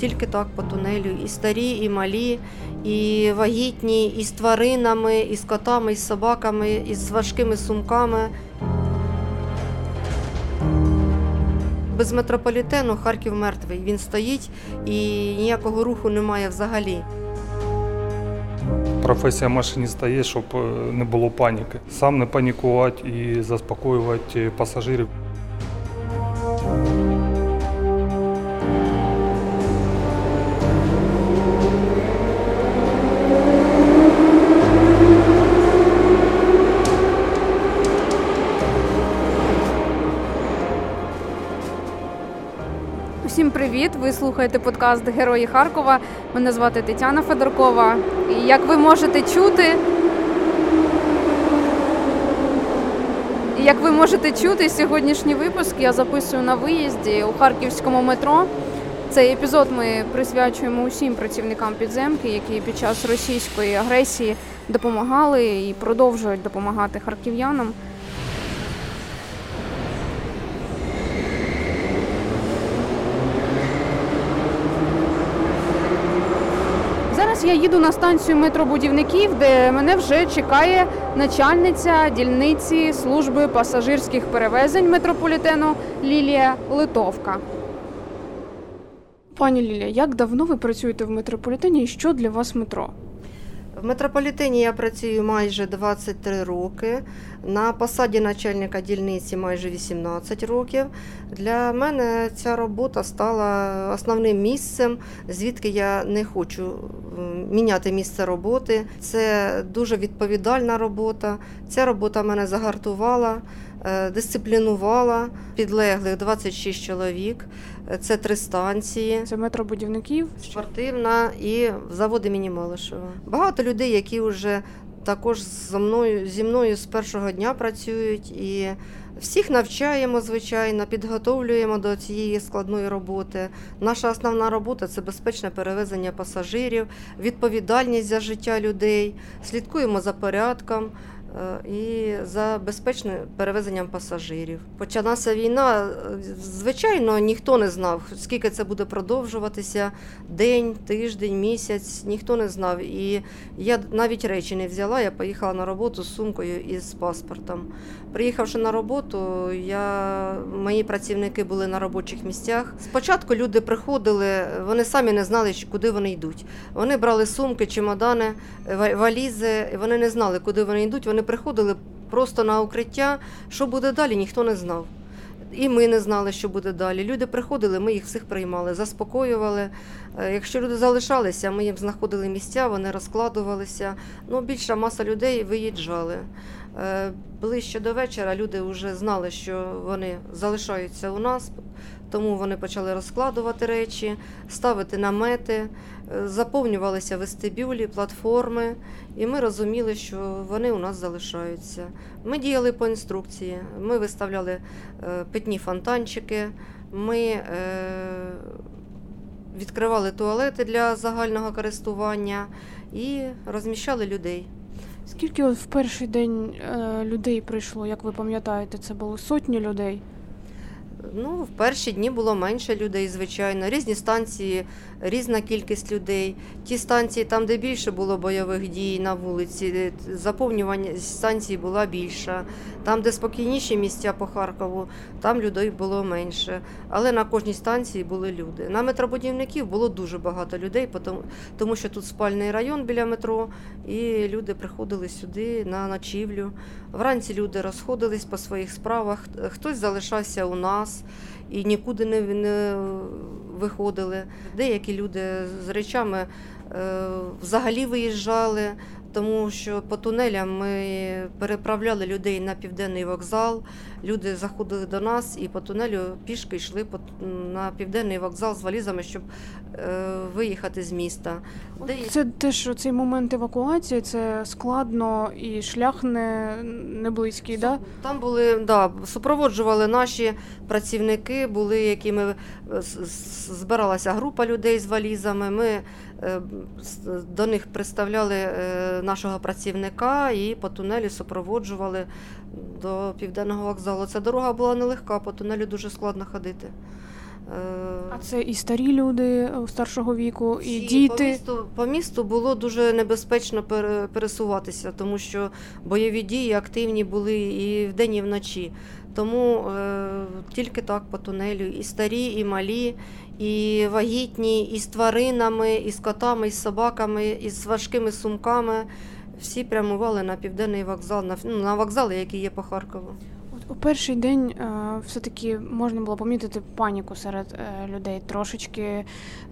тільки так по тунелю. І старі, і малі, і вагітні, і з тваринами, і з котами, і з собаками, і з важкими сумками. Без метрополітену Харків мертвий. Він стоїть і ніякого руху немає взагалі. Професія машиніста є, щоб е, не було паніки. Сам не панікувати і заспокоювати пасажирів. Привіт! Ви слухаєте подкаст Герої Харкова. Мене звати Тетяна Федоркова. І як ви можете чути, як ви можете чути, сьогоднішній випуск я записую на виїзді у харківському метро. Цей епізод ми присвячуємо усім працівникам підземки, які під час російської агресії допомагали і продовжують допомагати харків'янам. Зараз я їду на станцію метробудівників, де мене вже чекає начальниця дільниці служби пасажирських перевезень метрополітену Лілія Литовка. Пані Лілія, як давно ви працюєте в метрополітені і що для вас метро? В метрополітені я працюю майже 23 роки. На посаді начальника дільниці майже 18 років. Для мене ця робота стала основним місцем, звідки я не хочу міняти місце роботи. Це дуже відповідальна робота. Ця робота мене загартувала, е, дисциплінувала. Підлеглих 26 чоловік. Це три станції. Це метробудівників. Спортивна і завод імені Малишева. Багато людей, які вже також зі мною, зі мною з першого дня працюють і всіх навчаємо, звичайно, підготовлюємо до цієї складної роботи. Наша основна робота це безпечне перевезення пасажирів, відповідальність за життя людей, слідкуємо за порядком. е, І за безпечним перевезенням пасажирів. Почалася війна. е, Звичайно, ніхто не знав, скільки це буде продовжуватися день, тиждень, місяць. Ніхто не знав. І я навіть речі не взяла. Я поїхала на роботу з сумкою і з паспортом. Приїхавши на роботу, я, мої працівники були на робочих місцях. Спочатку люди приходили, вони самі не знали, куди вони йдуть. Вони брали сумки, чемодани, валізи, вони не знали, куди вони йдуть. Вони приходили просто на укриття. Що буде далі, ніхто не знав. І ми не знали, що буде далі. Люди приходили, ми їх всіх приймали, заспокоювали. Е, Якщо люди залишалися, ми їм знаходили місця, вони розкладувалися. Ну, більша маса людей виїжджали. Е, Ближче до вечора люди вже знали, що вони залишаються у нас, тому вони почали розкладувати речі, ставити намети, е, заповнювалися вестибюлі, платформи, і ми розуміли, що вони у нас залишаються. Ми діяли по інструкції, ми виставляли е, питні фонтанчики, ми відкривали туалети для загального користування і розміщали людей. Скільки от в перший день е, людей прийшло, як ви пам'ятаєте, це були сотні людей. Ну, в перші дні було менше людей, звичайно. Різні станції, різна кількість людей. Ті станції, там, де більше було бойових дій на вулиці, заповнювання станцій була більша. Там, де спокійніші місця по Харкову, там людей було менше. Але на кожній станції були люди. На метробудівників було дуже багато людей, тому що тут спальний район біля метро, і люди приходили сюди на ночівлю. Вранці люди розходились по своїх справах, хтось залишався у нас і нікуди не, виходили. Деякі люди з речами е, взагалі виїжджали, тому що по тунелям ми переправляли людей на південний вокзал. Люди заходили до нас і по тунелю пішки йшли на південний вокзал з валізами, щоб е, виїхати з міста. Це теж цей момент евакуації, це складно і шлях не, не близький, да? Там були, да, супроводжували наші працівники, були, якими е, збиралася група людей з валізами. Ми до них представляли е, нашого працівника і по тунелі супроводжували до південного вокзалу. Ця дорога була нелегка, по тунелю дуже складно ходити. Е, А це і старі люди е, старшого віку, і всі діти. По місту, по місту було дуже небезпечно пересуватися, тому що бойові дії активні були і вдень, і вночі. Тому е, тільки так по тунелю. І старі, і малі, і вагітні, і з тваринами, і з котами, і з собаками, і з важкими сумками. Всі прямували на південний вокзал, на, ну, на вокзали, які є по Харкову. У перший день е, все-таки можна було помітити паніку серед е, людей трошечки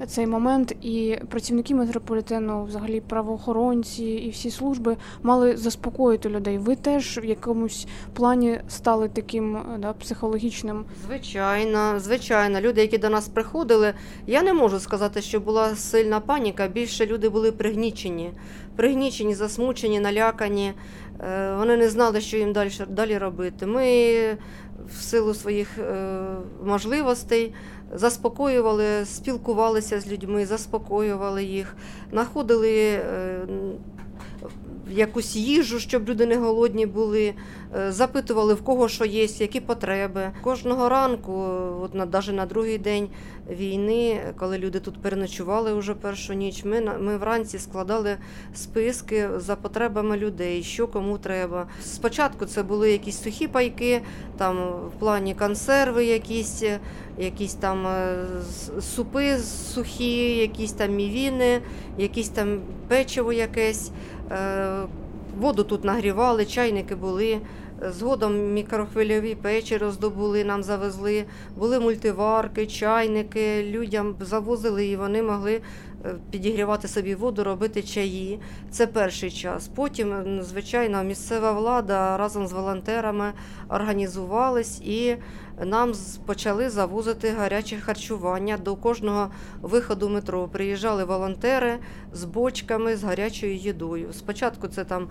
цей момент, і працівники метрополітену, взагалі правоохоронці і всі служби мали заспокоїти людей. Ви теж в якомусь плані стали таким е, да, психологічним. Звичайно, звичайно. Люди, які до нас приходили, я не можу сказати, що була сильна паніка. Більше люди були пригнічені, пригнічені, засмучені, налякані. Е, Вони не знали, що їм далі, далі робити. Ми в силу своїх е, можливостей заспокоювали, спілкувалися з людьми, заспокоювали їх, знаходили е, якусь їжу, щоб люди не голодні були, е, запитували в кого що є, які потреби. Кожного ранку, от на навіть на другий день війни, коли люди тут переночували вже першу ніч, ми ми вранці складали списки за потребами людей, що кому треба. Спочатку це були якісь сухі пайки, там в плані консерви, якісь, якісь там е, супи сухі, якісь там мівіни, якісь там печиво якесь. Е, Воду тут нагрівали, чайники були. Згодом мікрохвильові печі роздобули, нам завезли. Були мультиварки, чайники. Людям завозили і вони могли підігрівати собі воду, робити чаї. Це перший час. Потім, звичайно, місцева влада разом з волонтерами організувались і нам почали завозити гаряче харчування. До кожного виходу метро приїжджали волонтери з бочками з гарячою їдою. Спочатку це там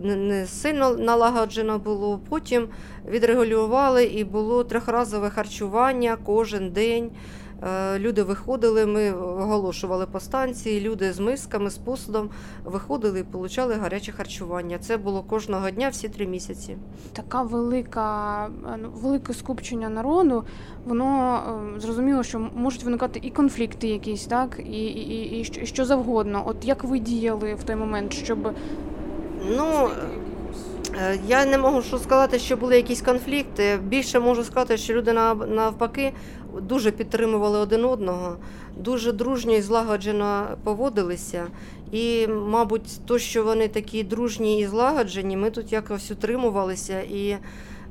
е, не сильно налагоджено було, потім відрегулювали і було трьохразове харчування кожен день. Е, Люди виходили, ми оголошували по станції, люди з мисками, з посудом виходили і отримали гаряче харчування. Це було кожного дня всі три місяці. Така велика, е, ну, велике скупчення народу, воно е, зрозуміло, що можуть виникати і конфлікти якісь, так, і, і, і, і що- завгодно. От як ви діяли в той момент, щоб Ну, Я не можу сказати, що були якісь конфлікти. Більше можу сказати, що люди навпаки дуже підтримували один одного, дуже дружньо і злагоджено поводилися. І, мабуть, то, що вони такі дружні і злагоджені, ми тут якось утримувалися. І,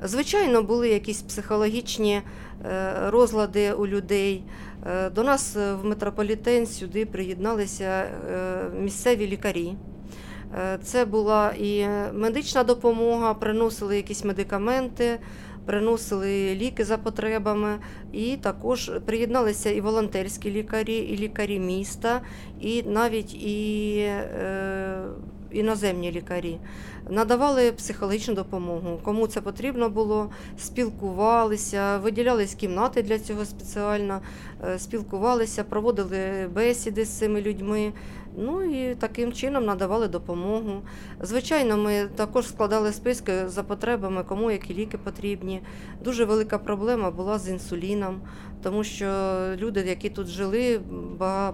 звичайно, були якісь психологічні е, розлади у людей. Е, До нас в метрополітен сюди приєдналися е, місцеві лікарі. Це була і медична допомога, приносили якісь медикаменти, приносили ліки за потребами, і також приєдналися і волонтерські лікарі, і лікарі міста, і навіть і е, іноземні лікарі. Надавали психологічну допомогу. Кому це потрібно було, спілкувалися, виділялись кімнати для цього спеціально, е, спілкувалися, проводили бесіди з цими людьми. Ну і таким чином надавали допомогу. Звичайно, ми також складали списки за потребами, кому які ліки потрібні. Дуже велика проблема була з інсуліном, тому що люди, які тут жили,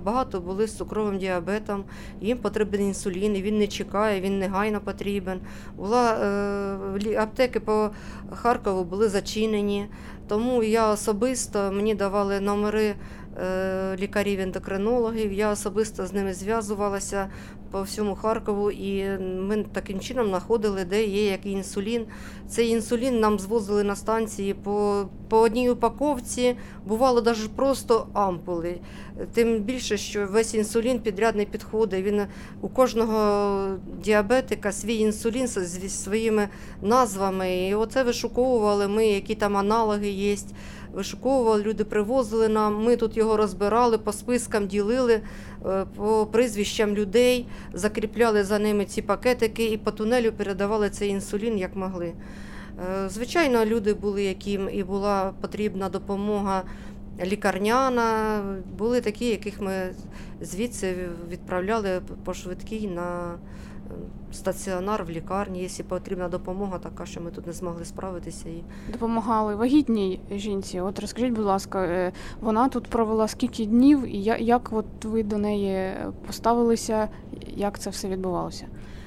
багато були з цукровим діабетом, їм потрібен інсулін, і він не чекає, він негайно потрібен. Була, е, аптеки по Харкову були зачинені, тому я особисто мені давали номери лікарів-ендокринологів. Я особисто з ними зв'язувалася по всьому Харкову, і ми таким чином знаходили, де є який інсулін. Цей інсулін нам звозили на станції по, по одній упаковці, бувало навіть просто ампули. Тим більше, що весь інсулін підряд не підходить. Він у кожного діабетика свій інсулін зі зі своїми назвами. І оце вишуковували ми, які там аналоги є. Вишуковували, люди привозили нам. Ми тут його розбирали, по спискам ділили, е, по прізвищам людей, закріпляли за ними ці пакетики і по тунелю передавали цей інсулін як могли. Е, Звичайно, люди були, яким і була потрібна допомога лікарняна. Були такі, яких ми звідси відправляли по швидкій на стаціонар в лікарні, якщо потрібна допомога, така що ми тут не змогли справитися. І Допомагали вагітній жінці. От розкажіть, будь ласка, е, вона тут провела скільки днів, і як от ви до неї поставилися, як це все відбувалося?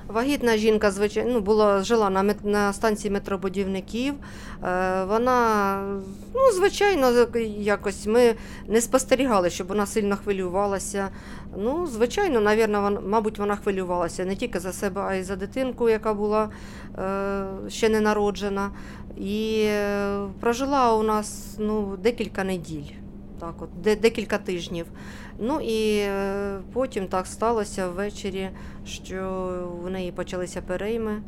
Вагітна жінка, звичайно, ну, була, жила на, на станції метробудівників. Е, вона, ну, звичайно, якось ми не спостерігали, щоб вона сильно хвилювалася. Ну, звичайно, навірно, вона, мабуть, вона хвилювалася не тільки за себе, а й за дитинку, яка була е, ще не народжена. І е, прожила у нас ну, декілька неділь, так от, де, декілька тижнів. Ну і е, потім так сталося ввечері, що в неї почалися перейми,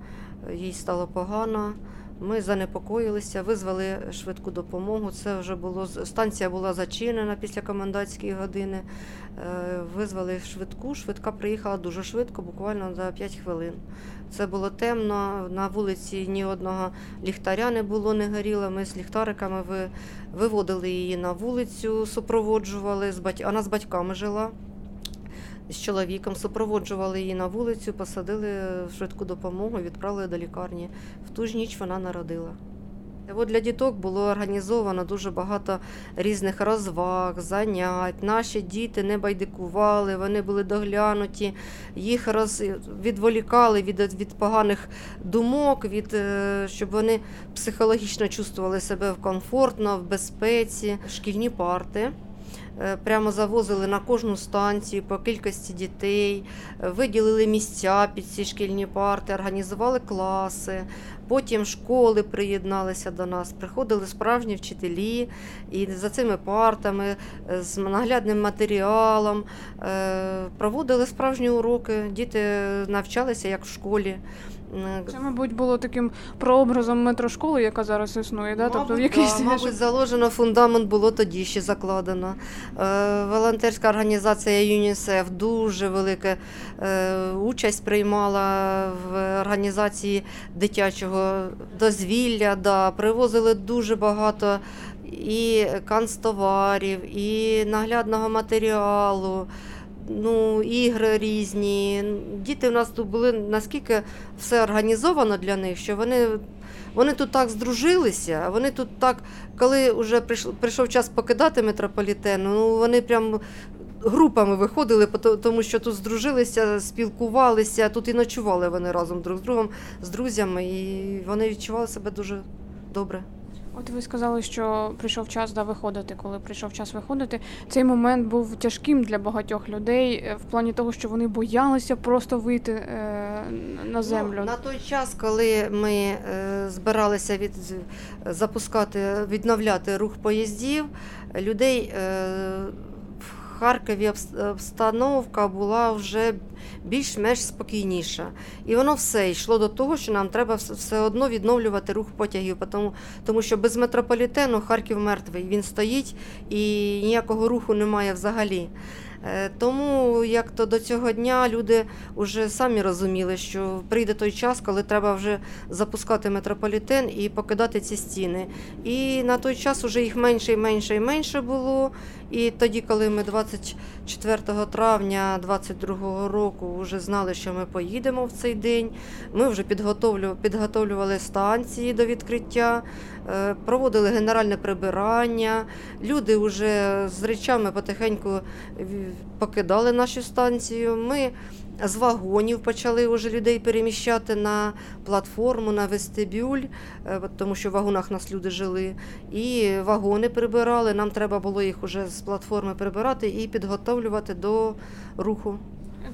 їй стало погано. Ми занепокоїлися, визвали швидку допомогу. Це вже було станція була зачинена після комендантської години. Е, Визвали швидку. Швидка приїхала дуже швидко, буквально за 5 хвилин. Це було темно. На вулиці ні одного ліхтаря не було, не горіло. Ми з ліхтариками виводили її на вулицю, супроводжували. Вона з батьками жила. З чоловіком супроводжували її на вулицю, посадили в швидку допомогу, відправили до лікарні. В ту ж ніч вона народила. От для діток було організовано дуже багато різних розваг, занять. Наші діти не байдикували, вони були доглянуті, їх роз... відволікали від, від поганих думок, від, е, щоб вони психологічно чувствували себе комфортно, в безпеці. Шкільні парти. Е, Прямо завозили на кожну станцію по кількості дітей, е, виділили місця під ці шкільні парти, організували класи. Потім школи приєдналися до нас, приходили справжні вчителі, і за цими партами е, з наглядним матеріалом проводили справжні уроки. Діти навчалися як в школі. Це, мабуть, було таким прообразом метрошколи, яка зараз існує, да? тобто в якийсь да, мабуть, заложено фундамент було тоді ще закладено. Е, волонтерська організація ЮНІСЕФ дуже велика е, участь приймала в організації дитячого дозвілля. Да, привозили дуже багато і канцтоварів, і наглядного матеріалу. Ну, ігри різні. Діти в нас тут були наскільки все організовано для них, що вони вони тут так здружилися, вони тут так, коли вже прийшов, прийшов час покидати метрополітен, ну вони прям групами виходили, тому що тут здружилися, спілкувалися, тут і ночували вони разом друг з другом, з друзями, і вони відчували себе дуже добре. От ви сказали, що прийшов час да, виходити. Коли прийшов час виходити, цей момент був тяжким для багатьох людей е, в плані того, що вони боялися просто вийти е, на землю. Ну, на той час, коли ми е, збиралися від, запускати, відновляти рух поїздів, людей е, Харкові обстановка була вже більш-менш спокійніша. І воно все йшло до того, що нам треба все одно відновлювати рух потягів, тому, тому що без метрополітену Харків мертвий. Він стоїть і ніякого руху немає взагалі. Е, Тому як то до цього дня люди вже самі розуміли, що прийде той час, коли треба вже запускати метрополітен і покидати ці стіни. І на той час вже їх менше і менше і менше було. І тоді, коли ми 24 травня 22 року вже знали, що ми поїдемо в цей день, ми вже підготовлю- підготовлювали станції до відкриття, е, проводили генеральне прибирання. Люди вже з речами потихеньку покидали нашу станцію. Ми з вагонів почали вже людей переміщати на платформу, на вестибюль, е, тому що в вагонах нас люди жили. І вагони прибирали. Нам треба було їх уже з платформи прибирати і підготовлювати до руху.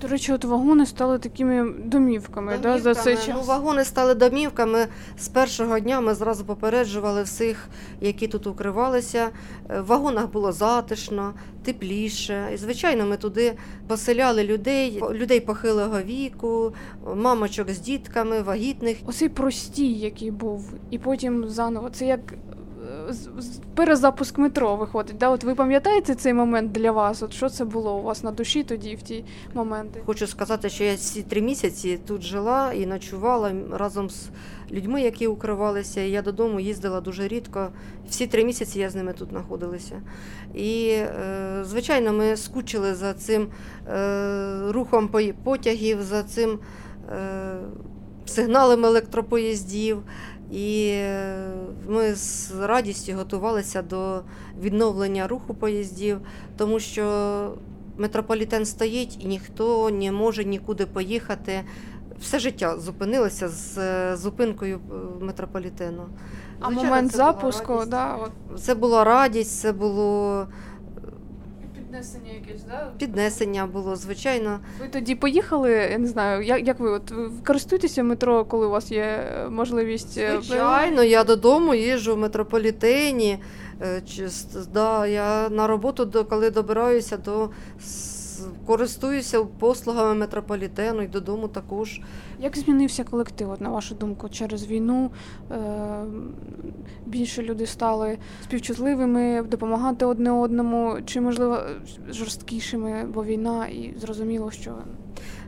До речі, от вагони стали такими домівками, да, за цей час. Ну, вагони стали домівками. З першого дня ми зразу попереджували всіх, які тут укривалися. Е, В вагонах було затишно, тепліше. І, звичайно, ми туди поселяли людей, людей похилого віку, мамочок з дітками, вагітних. Оцей простій, який був, і потім заново. Це як перезапуск метро виходить. Да? От ви пам'ятаєте цей момент для вас? От що це було у вас на душі тоді в ті моменти? Хочу сказати, що я ці три місяці тут жила і ночувала разом з людьми, які укривалися. Я додому їздила дуже рідко. Всі три місяці я з ними тут знаходилася. І, е, звичайно, ми скучили за цим е, рухом потягів, за цим е, сигналами електропоїздів. І е, ми з радістю готувалися до відновлення руху поїздів, тому що метрополітен стоїть і ніхто не може нікуди поїхати. Все життя зупинилося з е, зупинкою е, метрополітену. А Звичайно, момент це запуску, да, от Це була радість, це було піднесення якесь, да? піднесення, було звичайно. Ви тоді поїхали, я не знаю, як, як ви от ви користуєтеся метро, коли у вас є е, можливість? е, Звичайно, я додому їжджу в метрополітені. е, чи Да, я на роботу, до- коли добираюся, то с- користуюся послугами метрополітену і додому також. Як змінився колектив, от, на вашу думку, через війну? Е, більше люди стали співчутливими, допомагати одне одному, чи можливо жорсткішими, бо війна, і зрозуміло, що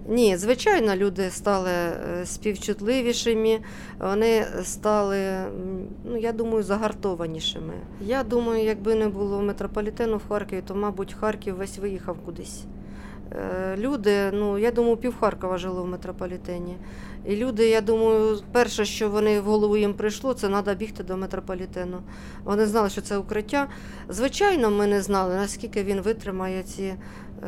Ні, звичайно, люди стали е, співчутливішими, вони стали, ну я думаю, загартованішими. Я думаю, якби не було метрополітену в Харкові, то, мабуть, Харків весь виїхав кудись. Е, Люди, ну я думаю, пів Харкова жило в метрополітені. І люди, я думаю, перше, що вони в голову їм прийшло, це треба бігти до метрополітену. Вони знали, що це укриття. Звичайно, ми не знали, наскільки він витримає ці е,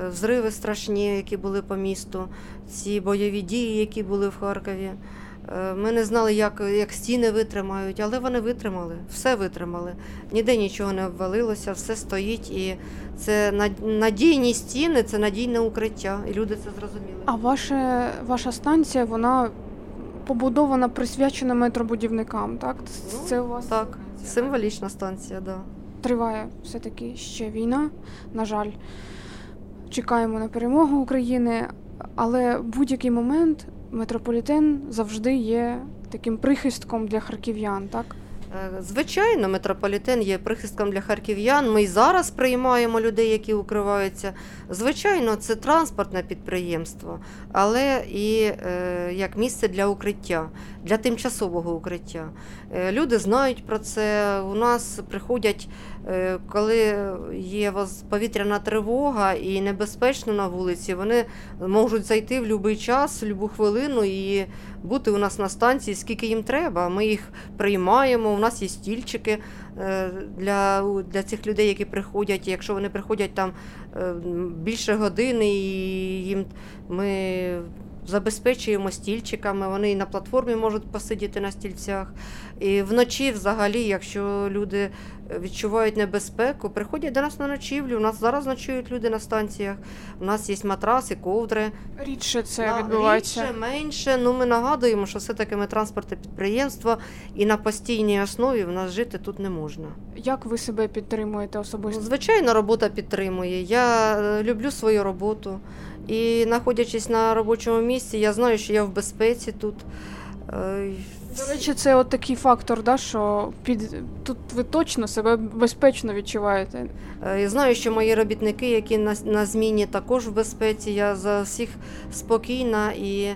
взриви страшні, які були по місту, ці бойові дії, які були в Харкові. Е, Ми не знали, як, як стіни витримають, але вони витримали, все витримали. Ніде нічого не обвалилося, все стоїть. І це надійні стіни, це надійне укриття. І люди це зрозуміли. А ваша, ваша станція, вона побудована, присвячена метробудівникам, так? Ну, Це у вас Так, символічна станція, да. триває все-таки ще війна, на жаль. Чекаємо на перемогу України, але в будь-який момент метрополітен завжди є таким прихистком для харків'ян, так? Е, Звичайно, метрополітен є прихистком для харків'ян. Ми й зараз приймаємо людей, які укриваються. Звичайно, це транспортне підприємство, але і е, як місце для укриття, для тимчасового укриття. Е, люди знають про це. У нас приходять, коли є повітряна тривога і небезпечно на вулиці, вони можуть зайти в будь-який час, в будь-яку хвилину і бути у нас на станції, скільки їм треба. Ми їх приймаємо. Нас є стільчики е, для, для цих людей, які приходять. Якщо вони приходять там е, більше години, і їм ми забезпечуємо стільчиками, вони і на платформі можуть посидіти на стільцях. І вночі, взагалі, якщо люди відчувають небезпеку, приходять до нас на ночівлю. У нас зараз ночують люди на станціях. У нас є матраси, ковдри. Рідше це На- відбувається. Рідше, менше. Ну ми нагадуємо, що все таки ми транспортне підприємство, і на постійній основі в нас жити тут не можна. Як ви себе підтримуєте Ну, особисто? Звичайно, робота підтримує. Я е, люблю свою роботу. І знаходячись на робочому місці, я знаю, що я в безпеці тут. До речі, це от такий фактор, да, що під тут ви точно себе безпечно відчуваєте. Е, знаю, що мої робітники, які на, на зміні, також в безпеці. Я за всіх спокійна і,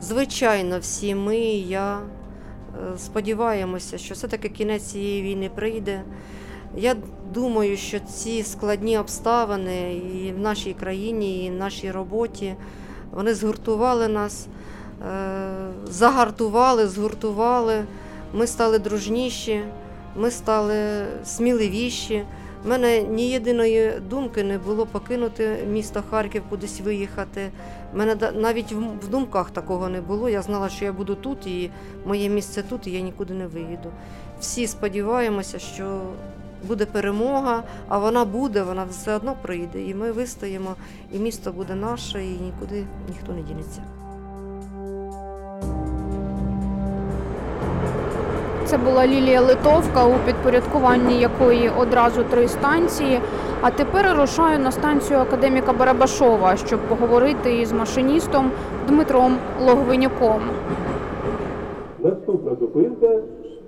звичайно, всі ми, я е, сподіваємося, що все-таки кінець цієї війни прийде. Я думаю, що ці складні обставини і в нашій країні, і в нашій роботі вони згуртували нас, загартували, згуртували. Ми стали дружніші, ми стали сміливіші. У мене ні єдиної думки не було покинути місто Харків, кудись виїхати. У мене навіть в в думках такого не було. Я знала, що я буду тут, і моє місце тут, і я нікуди не виїду. Всі сподіваємося, що буде перемога, а вона буде, вона все одно прийде. І ми вистоїмо, і місто буде наше, і нікуди ніхто не дінеться. Це була Лілія Литовка, у підпорядкуванні якої одразу три станції. А тепер рушаю на станцію академіка Барабашова, щоб поговорити із машиністом Дмитром Логвинюком. Наступна зупинка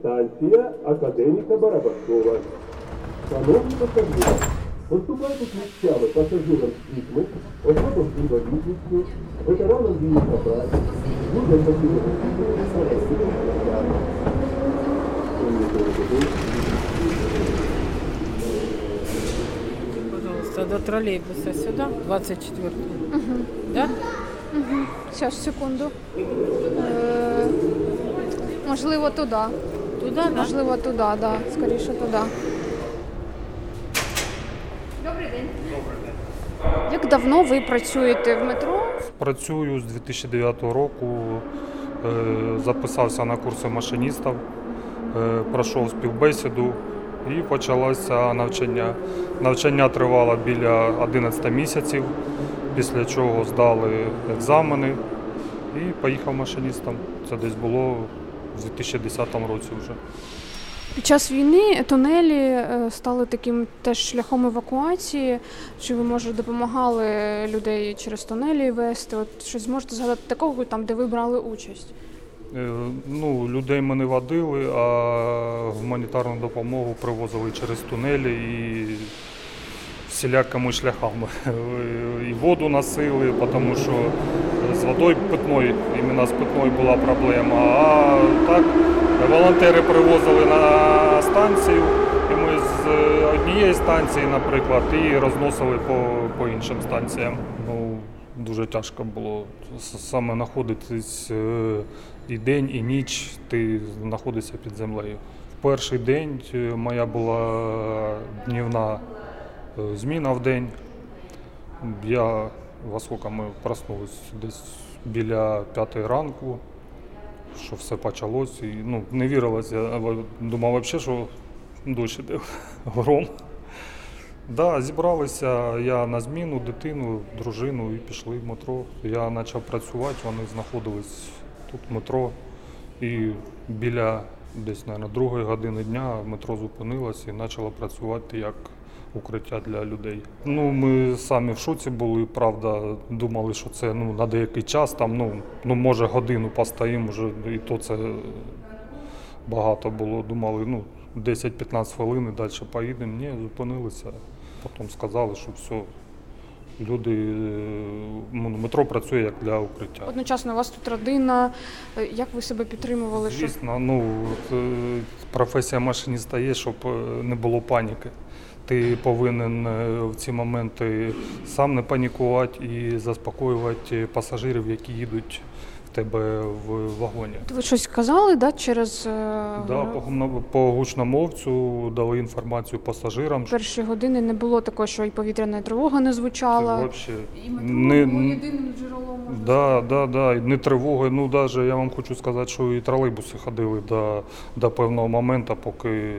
станція академіка Барабашова. Шановні пасажири, поступайтесь місцями пасажирам з дітьми, особам з інвалідністю, ветеранам війни праці, людям потрібно. Пожалуйста, до троллейбуса сюда, 24 Да? Зараз, секунду. Е, можливо, туди. Туди, Можливо, туди, да. Скоріше туди. Добрий день. Як давно ви працюєте в метро? Працюю з 2009 року, е, записався на курси машиністів, пройшов співбесіду і почалося навчання. Навчання тривало біля 11 місяців, після чого здали екзамени і поїхав машиністом. Це десь було в 2010 році вже. Під час війни тунелі е, стали таким теж шляхом евакуації. Чи ви може допомагали людей через тунелі вести? От щось можете згадати такого там, де ви брали участь? Е, Ну, людей ми не водили, а гуманітарну допомогу привозили через тунелі і всілякими шляхами. І воду носили, тому що з водою питною, іменно з питною була проблема. А так волонтери привозили на станцію, і ми з однієї станції, наприклад, і розносили по, по іншим станціям. Дуже тяжко було саме знаходитись е, і день, і ніч. Ти знаходишся під землею. В перший день е, моя була днівна е, зміна в день. Я во сколько ми проснулись десь біля п'ятої ранку, що все почалось. І, ну, не вірилось, я е, думав взагалі, що дощ іде гром. Да, зібралися я на зміну, дитину, дружину і пішли в метро. Я почав працювати, вони знаходились тут в метро. І біля десь, мабуть, другої години дня метро зупинилось і почало працювати як укриття для людей. Ну, ми самі в шоці були, правда, думали, що це ну, на деякий час, там, ну, ну, може, годину постоїмо, вже, і то це багато було. Думали, ну, 10-15 хвилин і далі поїдемо. Ні, зупинилися. Потім сказали, що все, люди, е, ну, метро працює як для укриття. Одночасно у вас тут родина. Е, Як ви себе підтримували? Звісно, ну, от, е, професія машиніста є, щоб не було паніки. Ти повинен в ці моменти сам не панікувати і заспокоювати пасажирів, які їдуть в тебе в вагоні. ви щось казали, да, через е, Да, по, по гучномовцю дали інформацію пасажирам. перші години не було такого, що і повітряна тривога не Це звучала. вообще І метро не- було єдиним джерелом. Да, да, да, і не тривоги. Ну, навіть я вам хочу сказати, що і тролейбуси ходили до, до певного моменту, поки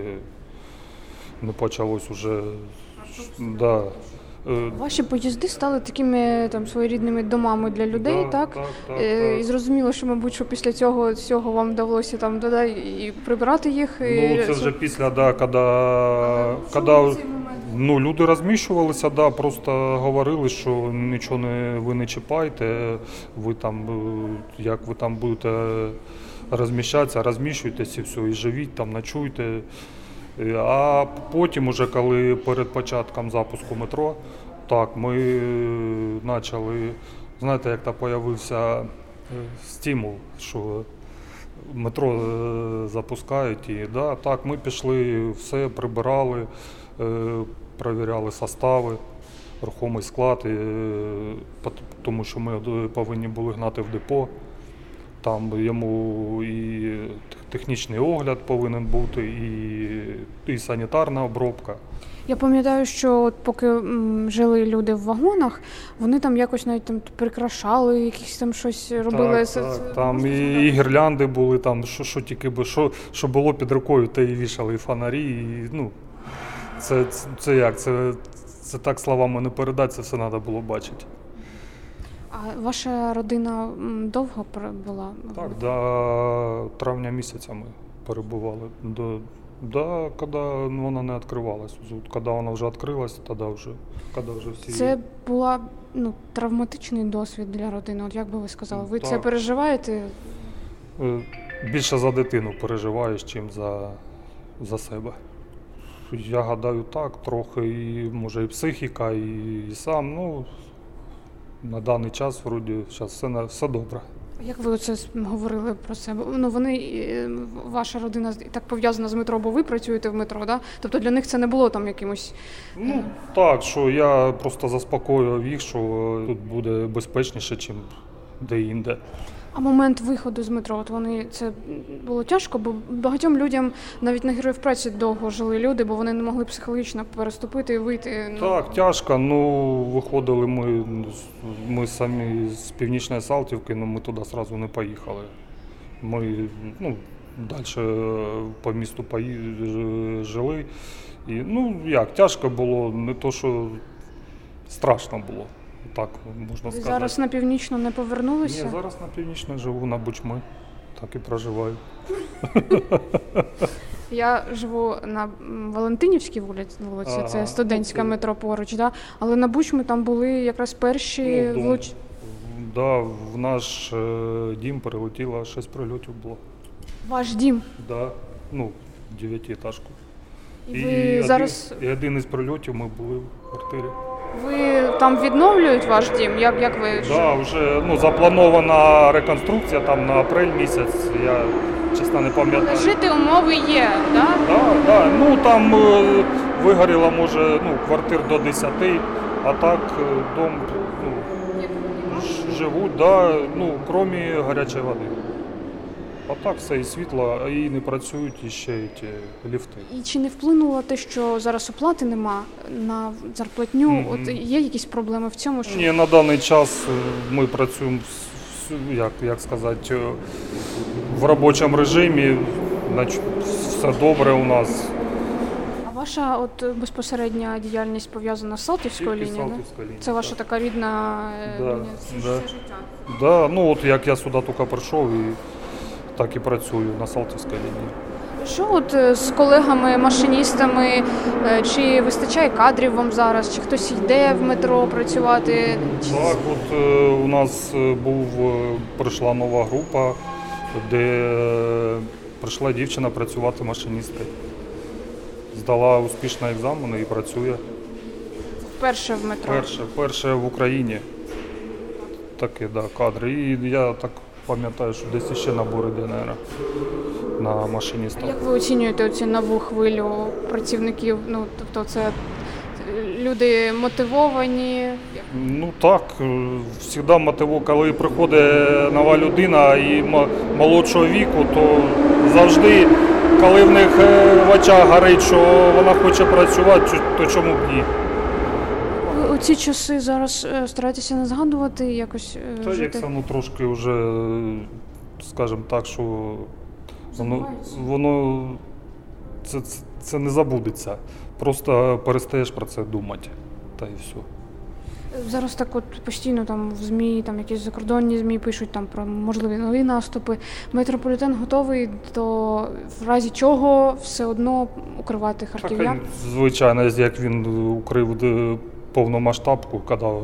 не почалось уже. Да. Е, Ваші поїзди стали такими там своєрідними домами для людей, да, так? так, так, Е, так. І зрозуміло, що, мабуть, що після цього всього вам вдалося там да, і прибирати їх. і... Ну, це вже після, да, коли, коли ну, люди розміщувалися, да, просто говорили, що нічого не, ви не чіпайте, ви там, е, як ви там будете розміщатися, розміщуйтесь і все, і живіть там, ночуйте. А потім, уже коли перед початком запуску метро, так, ми е, почали, знаєте, як то з'явився е, стимул, що метро е, запускають. І да, так, ми пішли, все прибирали, е, перевіряли состави, рухомий склад, е, тому що ми е, повинні були гнати в депо. Там йому і технічний огляд повинен бути, і, і санітарна обробка. Я пам'ятаю, що от поки м, жили люди в вагонах, вони там якось навіть там прикрашали, якісь там щось робили. Так, Це- це так, там і, і гірлянди були, там, що, що тільки би, що, що було під рукою, те і вішали, і фонарі. І, ну, це, це, це як? Це, це так словами не передати, це все треба було бачити. А ваша родина м, довго була? Так, до травня місяця ми перебували. До, до, коли вона не відкривалась. Коли вона вже відкрилась, тоді вже, коли вже всі. Це була ну, травматичний досвід для родини. От як би ви сказали, ви це переживаєте? Е, Більше за дитину переживаєш, чим за, за себе. Я гадаю, так, трохи і може і психіка, і, і сам. Ну, на даний час вроді зараз все, все добре. Як ви оце говорили про себе? Ну вони е, ваша родина так пов'язана з метро, бо ви працюєте в метро, да? Тобто для них це не було там якимось. Ну, так, що я просто заспокоював їх, що тут буде безпечніше, ніж де-інде. А момент виходу з метро, от вони це було тяжко, бо багатьом людям навіть на героїв праці довго жили люди, бо вони не могли психологічно переступити і вийти. Ну, Так, тяжко. Ну, виходили ми, ми самі з Північної Салтівки, але ми туди одразу не поїхали. Ми ну, далі по місту жили. І, ну, як, тяжко було, не то, що страшно було. Так можна сказати. зараз на північну не повернулися. Ні, зараз на північній живу на Бучми. Так і проживаю. Я живу на Валентинівській вулиці, Ага, це студентська це- метро поруч, да? але на Бучмі там були якраз перші Ну, влуч... Да, в наш е, дім прилетіло 6 прильотів було. Ваш дім. Да, ну, дев'ятиэтажку. І ви зараз один, і один із прильотів ми були в квартирі. Ви там відновлюють ваш дім? Як, як ви Да, вже ну, запланована реконструкція там на апрель місяць. Я чесно не пам'ятаю. жити умови є, да? Да, да, ну там е, вигоріло, може, ну, квартир до 10, а так е, дом ну, живуть, да, ну, крім гарячої води. А так все і світло, і не працюють і ті ліфти. І чи не вплинуло те, що зараз оплати нема на зарплатню? Мгм. От є якісь проблеми в цьому, що Ні, на даний час е, ми працюємо с- с- як, як сказати, е, в робочому режимі, значить, все добре у нас. а ваша от безпосередня діяльність пов'язана з Салтівською Тільки лінією? да? Салтівська лінія, Це ваша так. така рідна е, Да, лінія? да. Да, ну от як я сюди тільки прийшов і так і працюю на Салтівській лінії. Що от е, з колегами-машиністами, е, чи вистачає кадрів вам зараз, чи хтось йде в метро працювати? Так, от е, у нас був прийшла нова група, де прийшла дівчина працювати машиністкою. Здала успішно екзамени і працює. Вперше в метро. Перше, перше в Україні. Такі, да, кадри. І я так пам'ятаю, що десь ще набори йде, мабуть, на машиніста. Як ви оцінюєте цю нову хвилю працівників? Ну тобто, це е, люди мотивовані. Ну так, завжди мотиво, коли приходить нова людина і молодшого віку, то завжди, коли в них е, в очах горить, що вона хоче працювати, то чому б ні? Ці часи зараз е, стараєтеся не згадувати якось е, Та як саме трошки вже, скажімо так, що воно, воно це, це, це не забудеться. Просто перестаєш про це думати. Та і все. Зараз так от постійно там в ЗМІ, там якісь закордонні ЗМІ пишуть там про можливі нові наступи. Метрополітен готовий до в разі чого все одно укривати харків'ян. звичайно, як він укрив е, повномасштабку, коли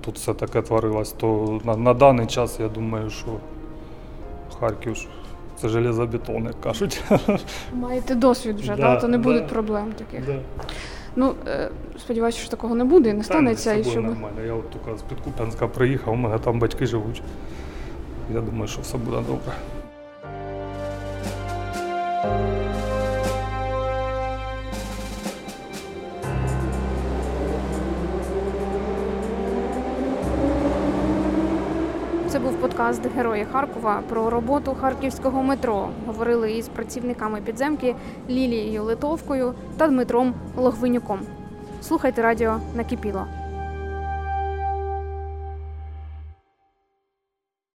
тут все таке творилось, то на, на даний час я думаю, що Харків це железобетон, як кажуть. Маєте досвід вже, Да, да, то не да. буде проблем таких. Ну е, сподіваюся, що такого не буде і не станеться. Та, І ні, з собою щоб нормально. Я от тільки з-під Куп'янська приїхав, у мене там батьки живуть. Я думаю, що все буде добре. Подкаст Герої Харкова про роботу харківського метро. Говорили із працівниками підземки Лілією Литовкою та Дмитром Логвинюком. Слухайте радіо накипіло.